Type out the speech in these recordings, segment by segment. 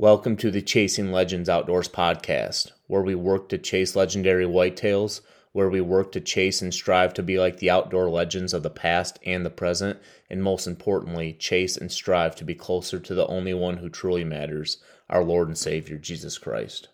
Welcome to the Chasing Legends Outdoors podcast, where we work to chase legendary whitetails, where we work to chase and strive to be like the outdoor legends of the past and the present, and most importantly, chase and strive to be closer to the only one who truly matters, our Lord and Savior, Jesus Christ.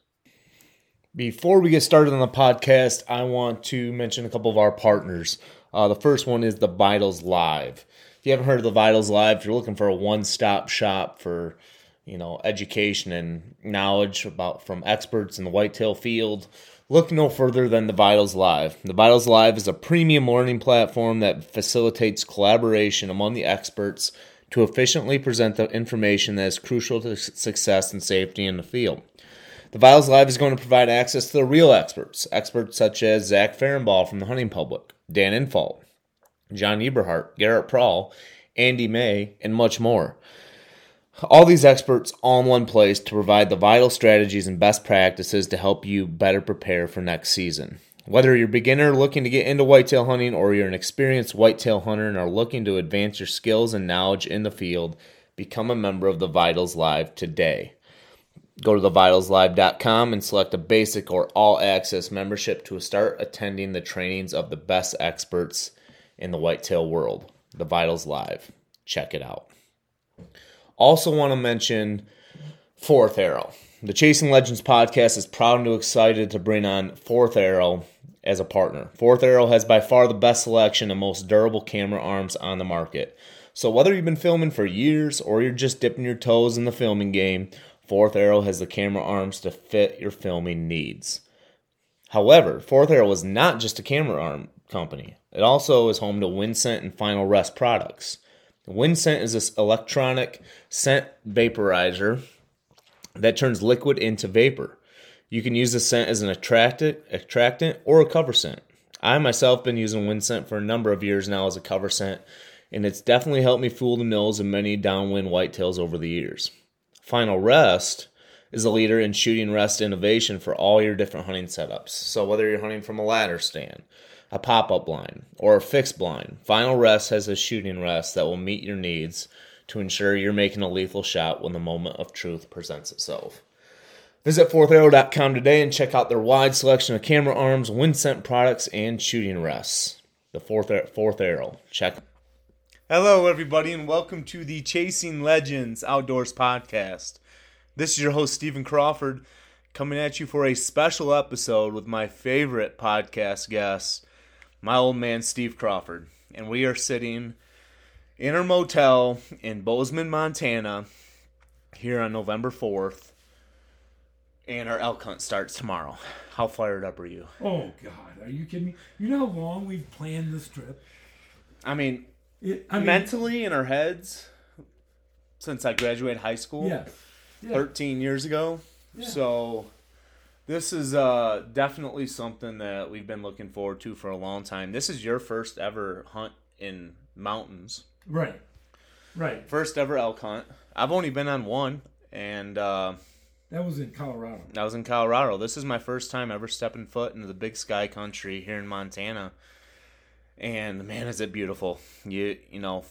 Before we get started on the podcast, I want to mention a couple of our partners. Uh, the first one is the Vitals Live. If you haven't heard of the Vitals Live, if you're looking for a one-stop shop for you know education and knowledge about from experts in the whitetail field, look no further than the Vitals Live. The Vitals Live is a premium learning platform that facilitates collaboration among the experts to efficiently present the information that is crucial to success and safety in the field. The Vitals Live is going to provide access to the real experts, experts such as Zach Farrenball from the Hunting Public, Dan Infalt, John Eberhart, Garrett Prawl, Andy May, and much more. All these experts all in one place to provide the vital strategies and best practices to help you better prepare for next season. Whether you're a beginner looking to get into whitetail hunting or you're an experienced whitetail hunter and are looking to advance your skills and knowledge in the field, become a member of the Vitals Live today. Go to thevitalslive.com and select a basic or all access membership to start attending the trainings of the best experts in the whitetail world. The Vitals Live. Check it out. Also, want to mention Fourth Arrow. The Chasing Legends podcast is proud and excited to bring on Fourth Arrow as a partner. Fourth Arrow has by far the best selection and most durable camera arms on the market. So, whether you've been filming for years or you're just dipping your toes in the filming game, Fourth Arrow has the camera arms to fit your filming needs. However, Fourth Arrow is not just a camera arm company. It also is home to WinScent and Final Rest products. WinScent is this electronic scent vaporizer that turns liquid into vapor. You can use the scent as an attractant, attractant or a cover scent. I myself been using WinScent for a number of years now as a cover scent, and it's definitely helped me fool the mills in many downwind whitetails over the years. Final Rest is a leader in shooting rest innovation for all your different hunting setups. So whether you're hunting from a ladder stand, a pop up blind, or a fixed blind. Final Rest has a shooting rest that will meet your needs to ensure you're making a lethal shot when the moment of truth presents itself. Visit fourtharrow.com today and check out their wide selection of camera arms, WinScent products, and shooting rests. The Fourth, fourth Arrow. Check. Hello, everybody, and welcome to the Chasing Legends Outdoors podcast. This is your host, Stephen Crawford, coming at you for a special episode with my favorite podcast guest, my old man Steve Crawford, and we are sitting in our motel in Bozeman, Montana, here on November 4th, and our elk hunt starts tomorrow. How fired up are you? Oh God, are you kidding me? You know how long we've planned this trip? I mean, It, I mean, mentally in our heads, since I graduated high school yes, yeah. 13 years ago. Yeah. So this is uh, definitely something that we've been looking forward to for a long time. This is your first ever hunt in mountains. right, right. First ever elk hunt. I've only been on one, and uh, That was in Colorado. I was in Colorado. This is my first time ever stepping foot into the big sky country here in Montana. And man, is it beautiful. You you know,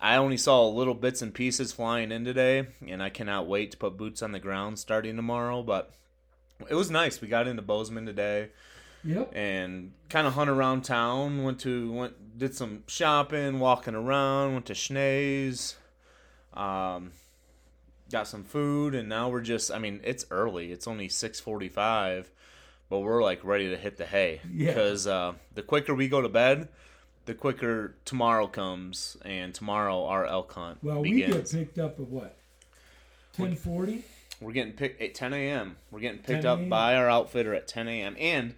I only saw little bits and pieces flying in today, and I cannot wait to put boots on the ground starting tomorrow, but it was nice. We got into Bozeman today Yep. and kind of hunt around town. Went to went did some shopping, walking around. Went to Schnee's, um, got some food, and now we're just. I mean, it's early. It's only six forty five, but we're like ready to hit the hay Yeah. because uh, the quicker we go to bed, the quicker tomorrow comes, and tomorrow our elk hunt Well, we get picked up at what? Ten forty. We're getting picked at 10 a.m. We're getting picked up by our outfitter at 10 a.m. And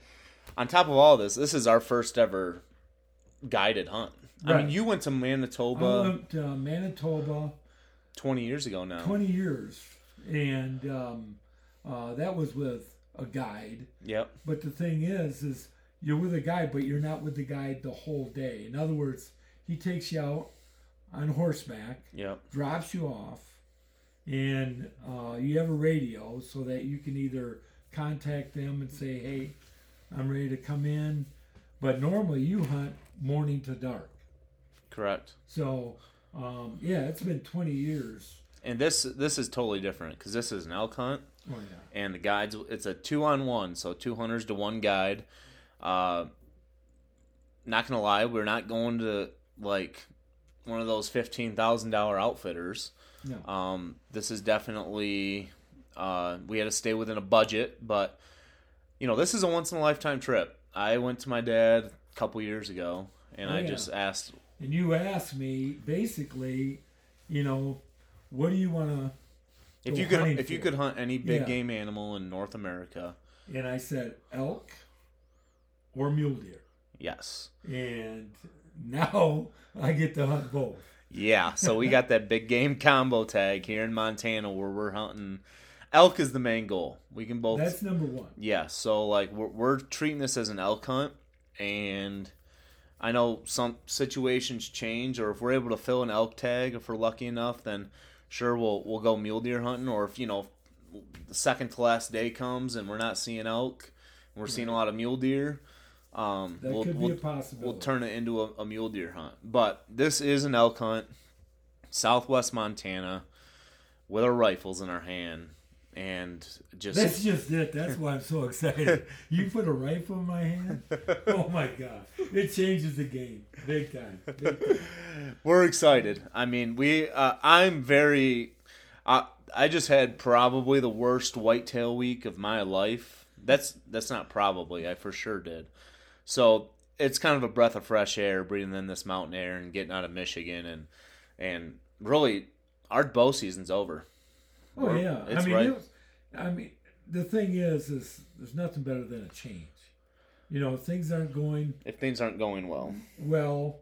on top of all this, this is our first ever guided hunt. I mean, you went to Manitoba. I went to Manitoba 20 years ago now. twenty years, and um, uh, that was with a guide. Yep. But the thing is, is you're with a guide, but you're not with the guide the whole day. In other words, he takes you out on horseback, Yep. drops you off, and uh, you have a radio so that you can either contact them and say, "Hey, I'm ready to come in." But normally you hunt morning to dark. Correct. So um, yeah, it's been 20 years. and this this is totally different because this is an elk hunt, Oh yeah. and the guides it's a two on one, so two hunters to one guide. Uh, not gonna lie, we're not going to like one of those fifteen thousand dollar outfitters. No. Um, this is definitely uh, we had to stay within a budget, but you know this is a once in a lifetime trip. I went to my dad a couple years ago, and Oh, I yeah. just asked, And you asked me basically, you know, what do you want to? if you could if you could hunt any big Yeah. game animal in North America, And I said elk or mule deer. yes, And now I get to hunt both. Yeah. So we got that big game combo tag here in Montana where we're hunting. Elk is the main goal. We can both That's number one. Yeah, so like we're we're treating this as an elk hunt, and I know some situations change, or if we're able to fill an elk tag, if we're lucky enough, then sure we'll we'll go mule deer hunting, or if you know the second to last day comes and we're not seeing elk, and we're seeing a lot of mule deer, um, That we'll could we'll, a possibility. we'll turn it into a, a mule deer hunt. But this is an elk hunt, Southwest Montana, with our rifles in our hand, and just That's just it. That's why I'm so excited. you put a rifle in my hand. Oh my god! It changes the game big time. Big time. We're excited. I mean, we. Uh, I'm very. I I just had probably the worst whitetail week of my life. That's that's not probably. I for sure did. So it's kind of a breath of fresh air, breathing in this mountain air and getting out of Michigan, and and really, our bow season's over. Oh We're- yeah. it's I mean, right. was, I mean, the thing is, is there's nothing better than a change. You know, if things aren't going If things aren't going well. well.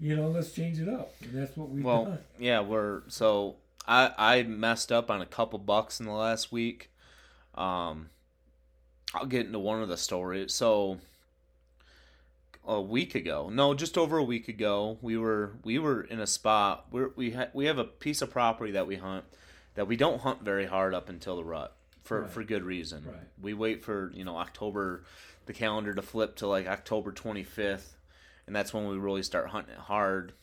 You know, let's change it up, and that's what we've Well, done. yeah, we're so I I messed up on a couple bucks in the last week. Um, I'll get into one of the stories. So a week ago, no, just over a week ago, we were we were in a spot where we ha- we have a piece of property that we hunt that we don't hunt very hard up until the rut for Right. for good reason. Right. We wait for you know October, the calendar to flip to like October twenty fifth, and that's when we really start hunting it hard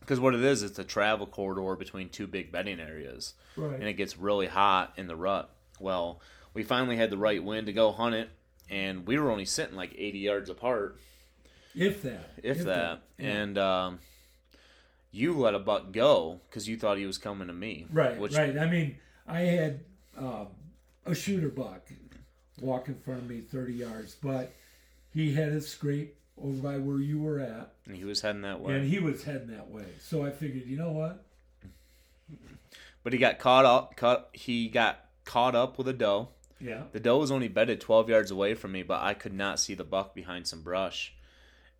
because what it is, it's a travel corridor between two big bedding areas, Right. and it gets really hot in the rut. Well, we finally had the right wind to go hunt it, and we were only sitting like 80 yards apart, if that. if, that. Yeah. And um, you let a buck go because you thought he was coming to me. Right, Which, right. I mean, I had um, a shooter buck walk in front of me 30 yards, but he had his scrape over by where you were at, And he was heading that way. and he was heading that way. So I figured, you know what? but he got caught up. Caught, he got caught up with a doe. Yeah. The doe was only bedded 12 yards away from me, but I could not see the buck behind some brush.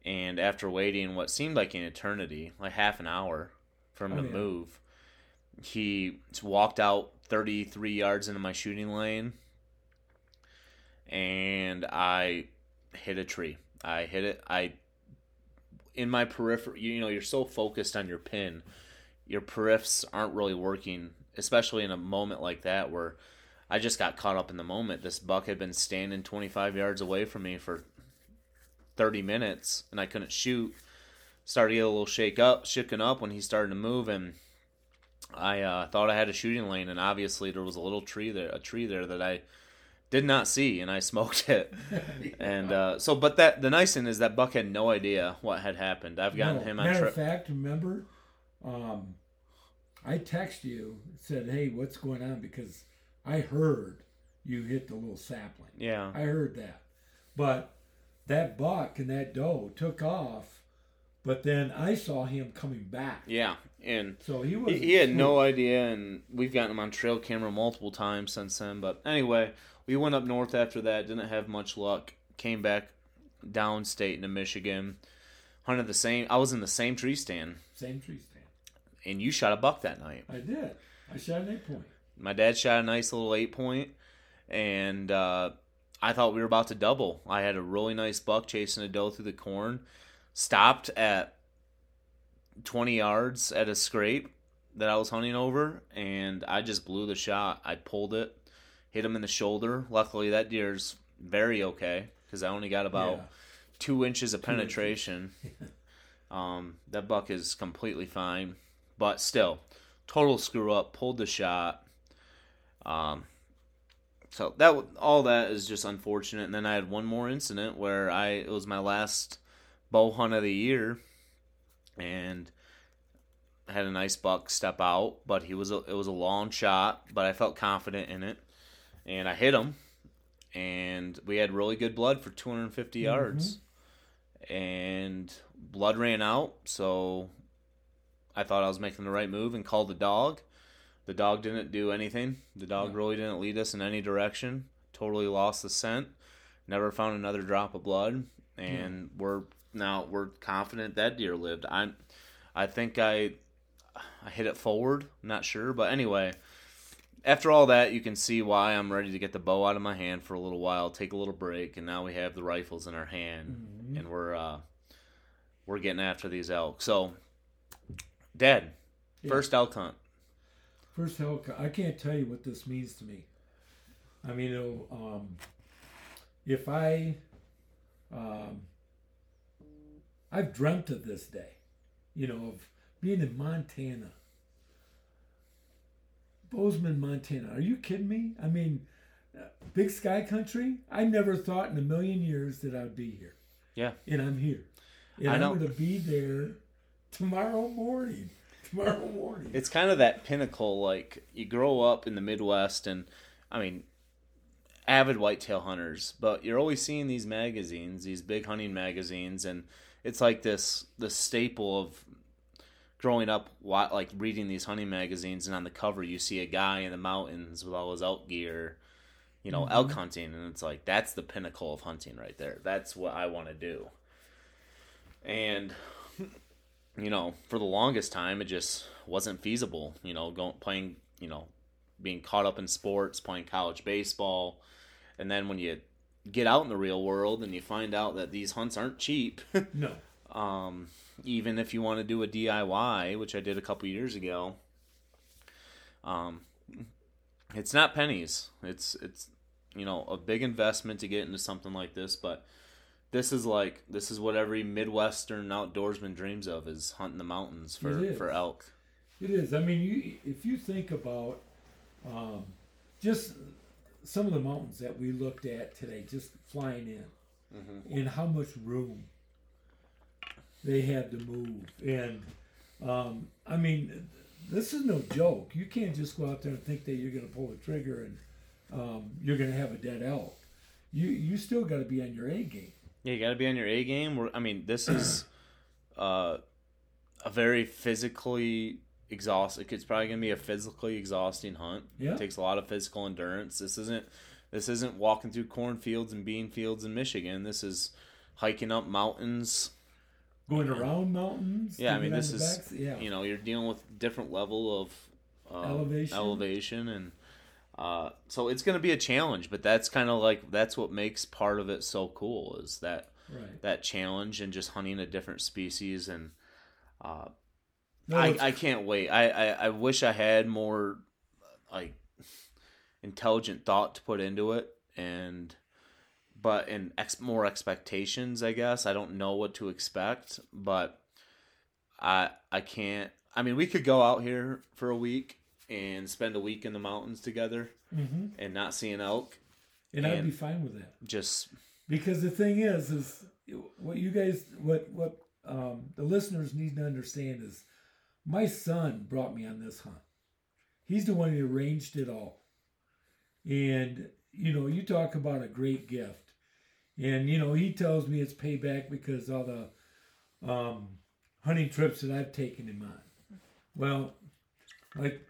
And after waiting what seemed like an eternity, like half an hour for him Oh, to yeah. move, he walked out 33 yards into my shooting lane. And I hit a tree. I hit it. I, in my periphery, you know, you're so focused on your pin, your periffs aren't really working, especially in a moment like that where I just got caught up in the moment. This buck had been standing 25 yards away from me for 30 minutes, and I couldn't shoot. Started to get a little shake up, shaken up when he started to move, and I uh, thought I had a shooting lane, and obviously there was a little tree there, a tree there that I did not see, and I smoked it. and uh, so, but that the nice thing is that buck had no idea what had happened. I've gotten No, him on Matter of fact, remember, um, I text you said, "Hey, what's going on?" Because I heard you hit the little sapling. Yeah, I heard that, but that buck and that doe took off. But then I saw him coming back, yeah, and so he was. He, had no idea, and we've gotten him on trail camera multiple times since then. But anyway, we went up north after that. Didn't have much luck. Came back downstate into Michigan. Hunted the same. I was in the same tree stand, same tree stand. and you shot a buck that night. I did. I shot an eight point. My dad shot a nice little eight point, and uh, I thought we were about to double. I had a really nice buck chasing a doe through the corn. Stopped at 20 yards at a scrape that I was hunting over, and I just blew the shot. I pulled it, hit him in the shoulder. Luckily, that deer's very okay because I only got about Yeah. two inches of penetration. um, that buck is completely fine, but still, total screw up, pulled the shot. Um, so that all that is just unfortunate. And then I had one more incident where I it was my last bow hunt of the year, and I had a nice buck step out, but he was a, it was a long shot, but I felt confident in it, and I hit him, and we had really good blood for 250 mm-hmm. yards, and blood ran out, so I thought I was making the right move and called the dog. The dog didn't do anything. The dog really didn't lead us in any direction. Totally lost the scent. Never found another drop of blood, and we're now we're confident that deer lived. I, I think I, I hit it forward. Not sure, but anyway, after all that, you can see why I'm ready to get the bow out of my hand for a little while, take a little break, and now we have the rifles in our hand, and we're uh, we're getting after these elk. So, Dad, first elk hunt. First elk, I can't tell you what this means to me. I mean, um, if I, um, I've dreamt of this day, you know, of being in Montana, Bozeman, Montana. Are you kidding me? I mean, uh, big sky country. I never thought in a million years that I'd be here, Yeah, and I'm here, and I I'm going to be there tomorrow morning. Tomorrow morning. it's kind of that pinnacle. Like you grow up in the Midwest, and I mean, avid whitetail hunters, but you're always seeing these magazines, these big hunting magazines, and it's like this the staple of growing up, like reading these hunting magazines, and on the cover you see a guy in the mountains with all his elk gear, you know, mm-hmm. elk hunting, and it's like that's the pinnacle of hunting right there. That's what I want to do, and you know, for the longest time, it just wasn't feasible. You know, going playing, you know, being caught up in sports, playing college baseball, and then when you get out in the real world and you find out that these hunts aren't cheap, No. um, even if you want to do a DIY, which I did a couple years ago, um, it's not pennies. It's it's you know a big investment to get into something like this, but this is like this is what every Midwestern outdoorsman dreams of is hunting the mountains for for elk. It is. I mean, you if you think about um, just some of the mountains that we looked at today, just flying in, and how much room they had to move, and um, I mean, this is no joke. You can't just go out there and think that you're going to pull a trigger and um, you're going to have a dead elk. You you still got to be on your A game. Yeah, you got to be on your A game. We're, I mean, this is uh, a very physically exhausting. It's probably gonna be a physically exhausting hunt. Yeah. It takes a lot of physical endurance. This isn't this isn't walking through cornfields and bean fields in Michigan. This is hiking up mountains. Going around mountains. Yeah, I mean this is yeah. you know you're dealing with different level of uh, Elevation. elevation and. Uh, so it's going to be a challenge, but that's kind of like that's what makes part of it so cool is that right. that challenge and just hunting a different species and uh, No, I, I can't wait I, I, I wish I had more like intelligent thought to put into it and but and ex- more expectations I guess I don't know what to expect but I I can't I mean we could go out here for a week and spend a week in the mountains together Mhm. and not see an elk and I'd be fine with that. just Because the thing is, is what you guys, what what um, the listeners need to understand is, my son brought me on this hunt. He's the one who arranged it all, and you know, you talk about a great gift, and you know, he tells me it's payback because all the um, hunting trips that I've taken him on. Well, like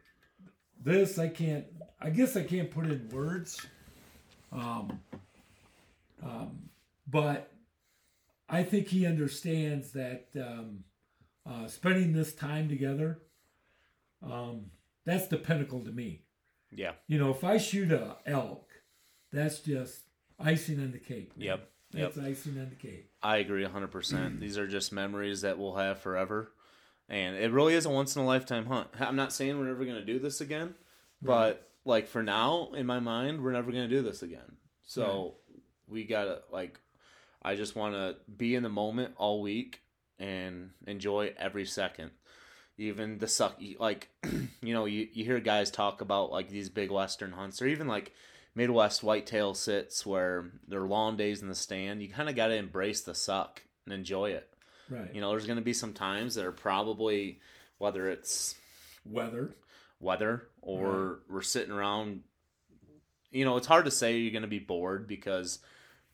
this, I can't. I guess I can't put it in words. Um, um, but I think he understands that um, uh, spending this time together, um, that's the pinnacle to me. yeah You know, if I shoot a elk, that's just icing on the cake. man. Yep, yep. Icing on the cake. I agree 100%. These are just memories that we'll have forever. And it really is a once in a lifetime hunt. I'm not saying we're never going to do this again, but like for now, in my mind, we're never going to do this again. So we got to, like, I just want to be in the moment all week and enjoy every second. even the suck like you know you, you hear guys talk about like these big western hunts or even like midwest whitetail sits where they're long days in the stand you kind of got to embrace the suck and enjoy it Right. you know there's going to be some times that are probably whether it's Weather. weather or we're sitting around you know it's hard to say you're going to be bored because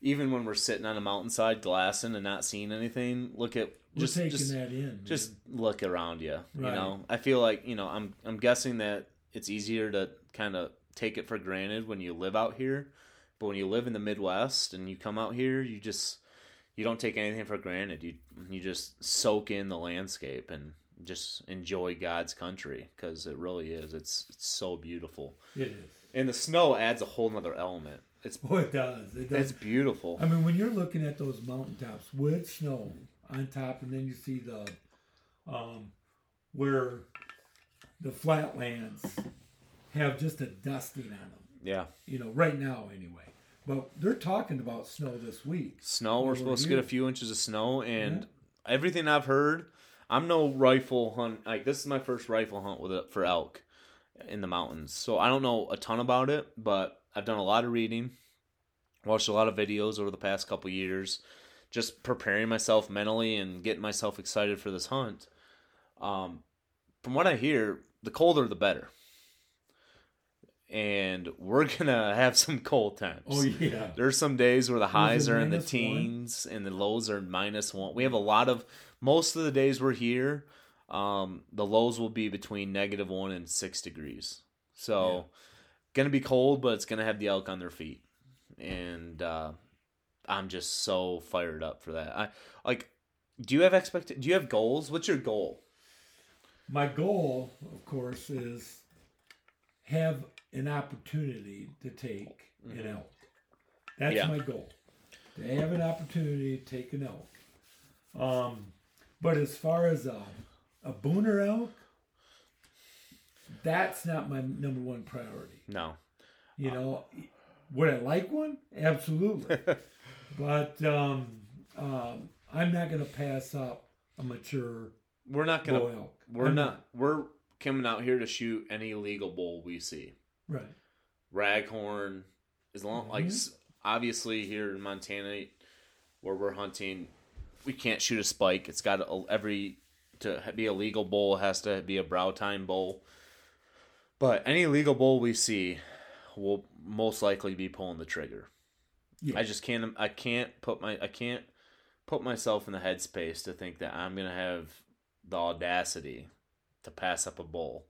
even when we're sitting on a mountainside glassing and not seeing anything look at We're just taking just, that in. just look around you you know i feel like you know i'm i'm guessing that it's easier to kind of take it for granted when you live out here but when you live in the midwest and you come out here you just you don't take anything for granted you you just soak in the landscape and just enjoy god's country because it really is it's, it's so beautiful it is. and the snow adds a whole nother element it's Boy, it does. It does. it's beautiful I mean, when you're looking at those mountaintops with snow on top, and then you see the um, where the flatlands have just a dusting on them. yeah You know, right now anyway. But they're talking about snow this week. snow. We're supposed to get a few inches of snow, and everything I've heard, I'm no rifle hunt. Like this is my first rifle hunt with it for elk in the mountains, so I don't know a ton about it. But I've done a lot of reading, watched a lot of videos over the past couple years, just preparing myself mentally and getting myself excited for this hunt. Um, from what I hear, the colder the better. And we're gonna have some cold temps. Oh yeah. There's some days where the highs are in the minus one? teens and the lows are minus one. We have a lot of most of the days we're here, um, the lows will be between negative one and six degrees. So Yeah. gonna be cold, but it's gonna have the elk on their feet. And uh, I'm just so fired up for that. I like do you have expect do you have goals? What's your goal? My goal, of course, is have an opportunity to take an elk. That's Yeah. my goal. To have an opportunity to take an elk. Um, but as far as a, a booner elk, that's not my number one priority. No. You know, would I like one? Absolutely. but um, um, I'm not going to pass up a mature We're not gonna bull elk. we're I'm not we're coming out here to shoot any legal bull we see. Right. raghorn as long like mm-hmm. obviously here in montana where we're hunting we can't shoot a spike. It's got a, every to be a legal bull it has to be a brow tine bull. But any legal bull we see will most likely be pulling the trigger. Yeah. i just can't i can't put my i can't put myself in the headspace to think that i'm gonna have the audacity to pass up a bull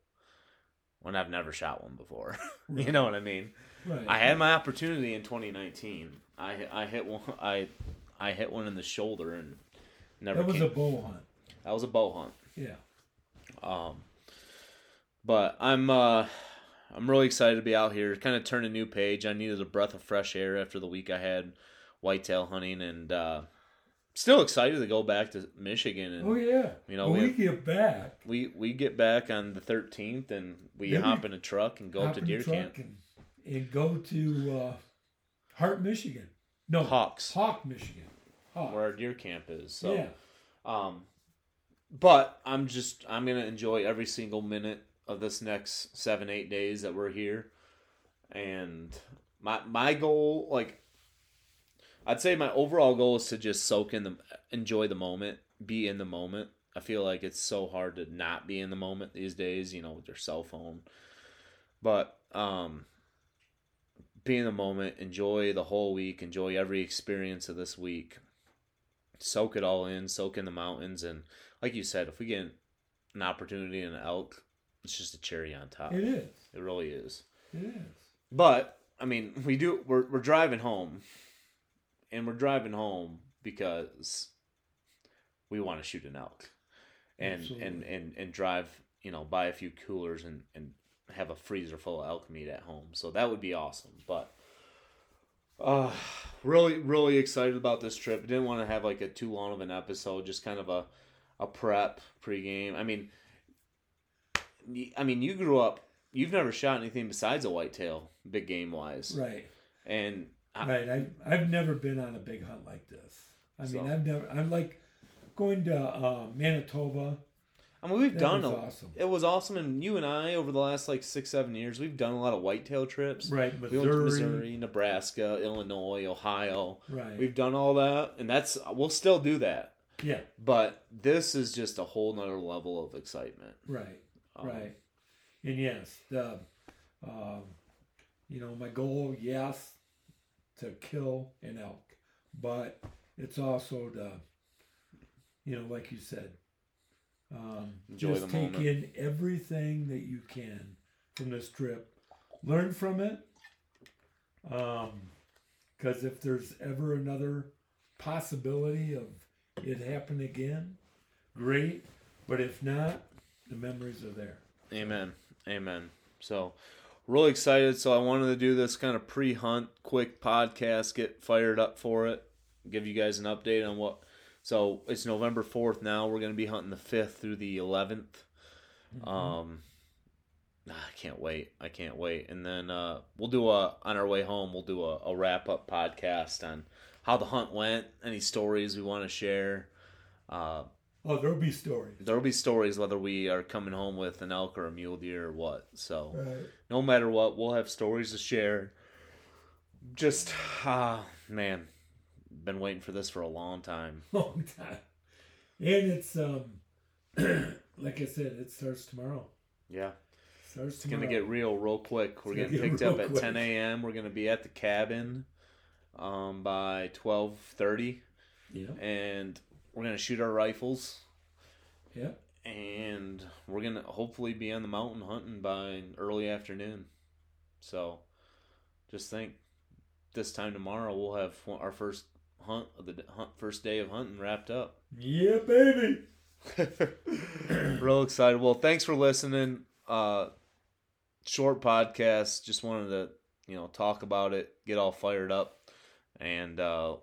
when i've never shot one before you know what i mean Right. I had my opportunity in 2019. I I hit one. I I hit one in the shoulder and never. that was came. a bow hunt. that was a bow hunt. Yeah. Um, but I'm uh I'm really excited to be out here. Kind of turn a new page. I needed a breath of fresh air after the week I had whitetail hunting, and uh, still excited to go back to Michigan. And Oh yeah. You know, when we we, get back, we we get back on the 13th, and we hop in a truck and go up to deer camp. and, and go to uh, Hart, Michigan. No, Hawks, Hawk, Michigan. Hawk. where our deer camp is. So. yeah. Um, but I'm just I'm gonna enjoy every single minute of this next seven eight days that we're here, and my my goal like I'd say my overall goal is to just soak in the enjoy the moment, be in the moment. I feel like it's so hard to not be in the moment these days, you know, with your cell phone. But um be in the moment, enjoy the whole week, enjoy every experience of this week soak it all in, soak in the mountains, and like you said, if we get an opportunity in an elk, it's just a cherry on top. It is. It really is. It is. But I mean, we do. We're we're driving home, and we're driving home because we want to shoot an elk, and and Absolutely. and and drive. You know, buy a few coolers and and have a freezer full of elk meat at home. So that would be awesome. But uh really really excited about this trip. Didn't want to have like a too long of an episode. Just kind of a a prep pregame. I mean, i mean, you grew up. You've never shot anything besides a whitetail, big game wise, Right. and I, Right. I I've never been on a big hunt like this. I mean, I've never. I'm like going to uh, Manitoba. I mean, we've That done was a, awesome. It was awesome, and you and I over the last like six, seven years, we've done a lot of whitetail trips. Right, We Missouri. Missouri, Nebraska, Illinois, Ohio. Right. We've done all that, and that's we'll still do that. yeah. But this is just a whole nother level of excitement. Right. Um, right. And yes, the, um, you know, my goal, yes, to kill an elk, but it's also to, you know, like you said, um, Enjoy just the take moment. in everything that you can from this trip, learn from it. Um, because if there's ever another possibility of it happening again, great. But if not, the memories are there. Amen. Amen. So, really excited. So, I wanted to do this kind of pre hunt, quick podcast, get fired up for it, give you guys an update on what. So, it's November 4th now. We're going to be hunting the 5th through the 11th. Um, ah, I can't wait. I can't wait. And then uh, we'll do a, on our way home, we'll do a, a wrap up podcast on how the hunt went, any stories we want to share. Uh, Oh, there'll be stories. there'll be stories whether we are coming home with an elk or a mule deer or what. So Right. no matter what, we'll have stories to share. Just ah man, been waiting for this for a long time. Long time. And it's um like I said, it starts tomorrow. Yeah, Starts it's tomorrow. gonna get real real quick. We're getting get picked up real at 10 a.m. We're gonna be at the cabin um by 12:30, Yeah. and we're gonna shoot our rifles. Yeah. and we're gonna hopefully be on the mountain hunting by early afternoon. So, just think, this time tomorrow we'll have our first hunt of the hunt, first day of hunting wrapped up. Yeah, baby. Real excited. Well, thanks for listening. Uh, short podcast. Just wanted to you know talk about it, get all fired up, and uh,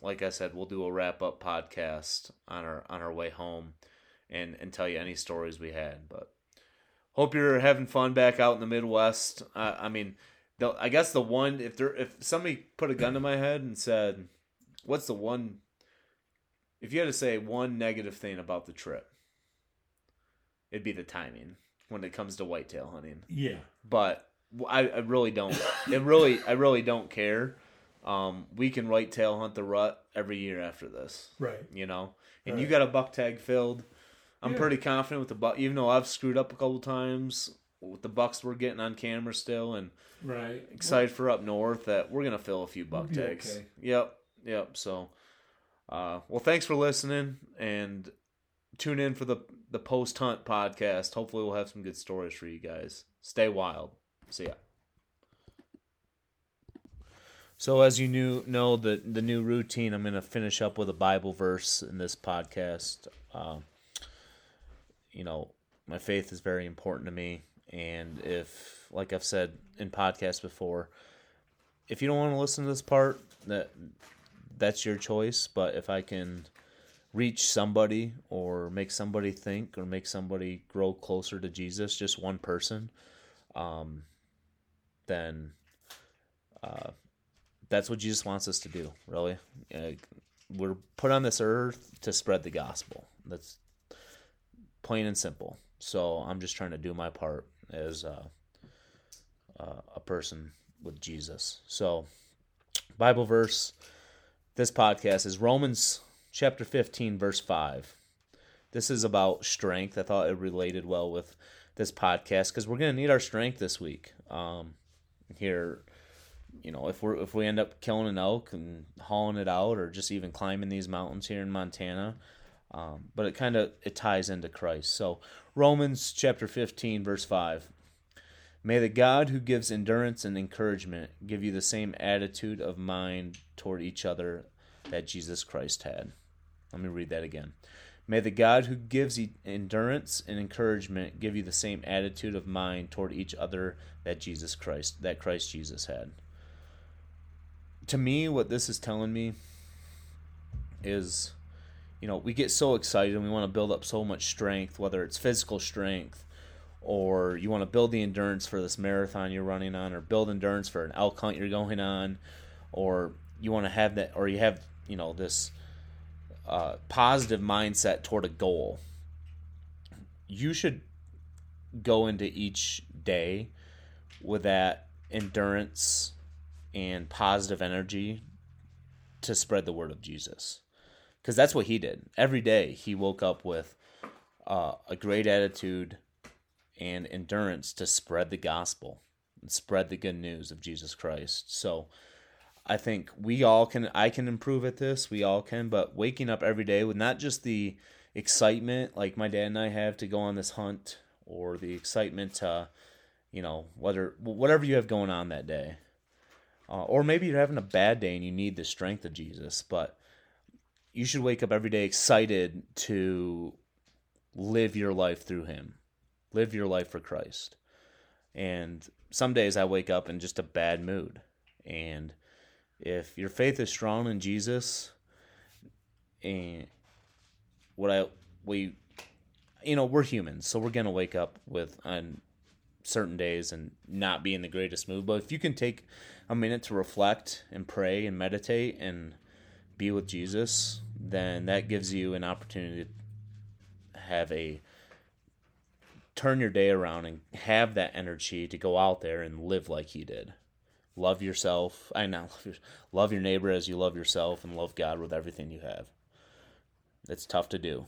like I said, we'll do a wrap up podcast on our on our way home, and and tell you any stories we had. But hope you're having fun back out in the Midwest. Uh, I mean, the, I guess the one if there if somebody put a gun to my head and said, "What's the one?" If you had to say one negative thing about the trip, it'd be the timing when it comes to whitetail hunting. Yeah. But I, I really don't. It really, I really don't care. Um, we can whitetail hunt the rut every year after this, Right. you know. And you got a buck tag filled. I'm Yeah. pretty confident with the buck, even though I've screwed up a couple times with the bucks we're getting on camera still, and Right. excited for up north that we're gonna fill a few buck be tags. okay. Yep, yep. So, uh, well, thanks for listening, and tune in for the the post hunt podcast. Hopefully, we'll have some good stories for you guys. Stay wild. See ya. So, as you knew, know the the new routine, I'm going to finish up with a Bible verse in this podcast. Uh, you know, my faith is very important to me, and if, like I've said in podcasts before, if you don't want to listen to this part, that that's your choice. But if I can reach somebody or make somebody think or make somebody grow closer to Jesus, just one person, um, then uh, that's what Jesus wants us to do. Really, uh, we're put on this earth to spread the gospel. That's plain and simple. So I'm just trying to do my part as uh, uh, a person with Jesus. So, Bible verse. This podcast is Romans chapter 15, verse 5. This is about strength. I thought it related well with this podcast because we're going to need our strength this week. Um, here, you know, if we're if we end up killing an elk and hauling it out, or just even climbing these mountains here in Montana, um, but it kind of it ties into Christ. So Romans chapter 15, verse 5. May the God who gives endurance and encouragement give you the same attitude of mind toward each other that Jesus Christ had. Let me read that again. May the God who gives endurance and encouragement give you the same attitude of mind toward each other that Jesus Christ that Christ Jesus had. To me what this is telling me is you know, we get so excited and we want to build up so much strength, whether it's physical strength or you want to build the endurance for this marathon you're running on, or build endurance for an elk hunt you're going on, or you want to have that, or you have, you know, this uh, positive mindset toward a goal. you should go into each day with that endurance and positive energy to spread the word of Jesus. Because that's what he did. Every day he woke up with uh, a great attitude and endurance to spread the gospel and spread the good news of Jesus Christ. So I think we all can, I can improve at this. We all can. But waking up every day with not just the excitement like my dad and I have to go on this hunt or the excitement to, you know, whether whatever you have going on that day. Uh, or maybe you're having a bad day and you need the strength of Jesus, but you should wake up every day excited to live your life through him. Live your life for Christ. And some days I wake up in just a bad mood. And if your faith is strong in Jesus and what I we you know, we're humans, so we're gonna wake up with on certain days and not be in the greatest mood. But if you can take a minute to reflect and pray and meditate and be with Jesus, then that gives you an opportunity to have a turn your day around and have that energy to go out there and live like he did. Love yourself. I know love your neighbor as you love yourself and love God with everything you have. It's tough to do.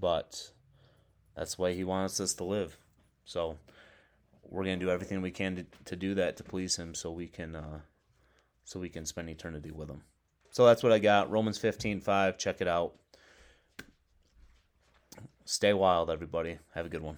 But that's the way he wants us to live. So we're going to do everything we can to, to do that to please him so we can uh, so we can spend eternity with him. So that's what I got. Romans 15, 5. Check it out. Stay wild, everybody. Have a good one.